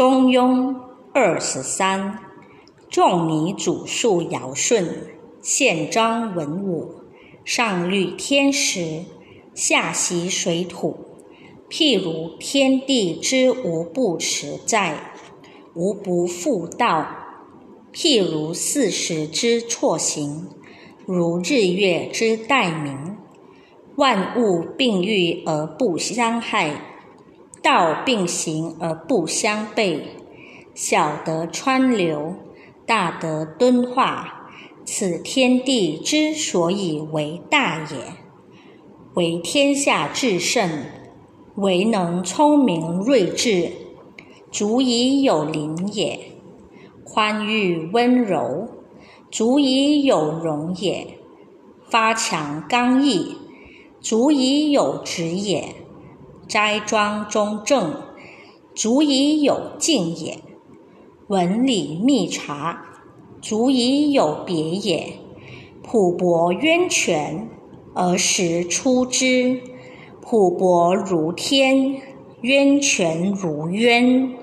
中庸二十三，仲尼祖述尧舜，宪章文武，上律天时，下习水土。譬如天地之无不实在，无不复道；譬如四时之错行，如日月之待明。万物并育而不相害，道并行而不相悖。小德川流，大德敦化，此天地之所以为大也。为天下至圣，唯能聪明睿智，足以有灵也；宽裕温柔，足以有容也；发强刚毅。足以有直也，斋庄中正，足以有敬也；文理密察，足以有别也。朴博渊泉，而时出之；朴博如天，渊泉如渊。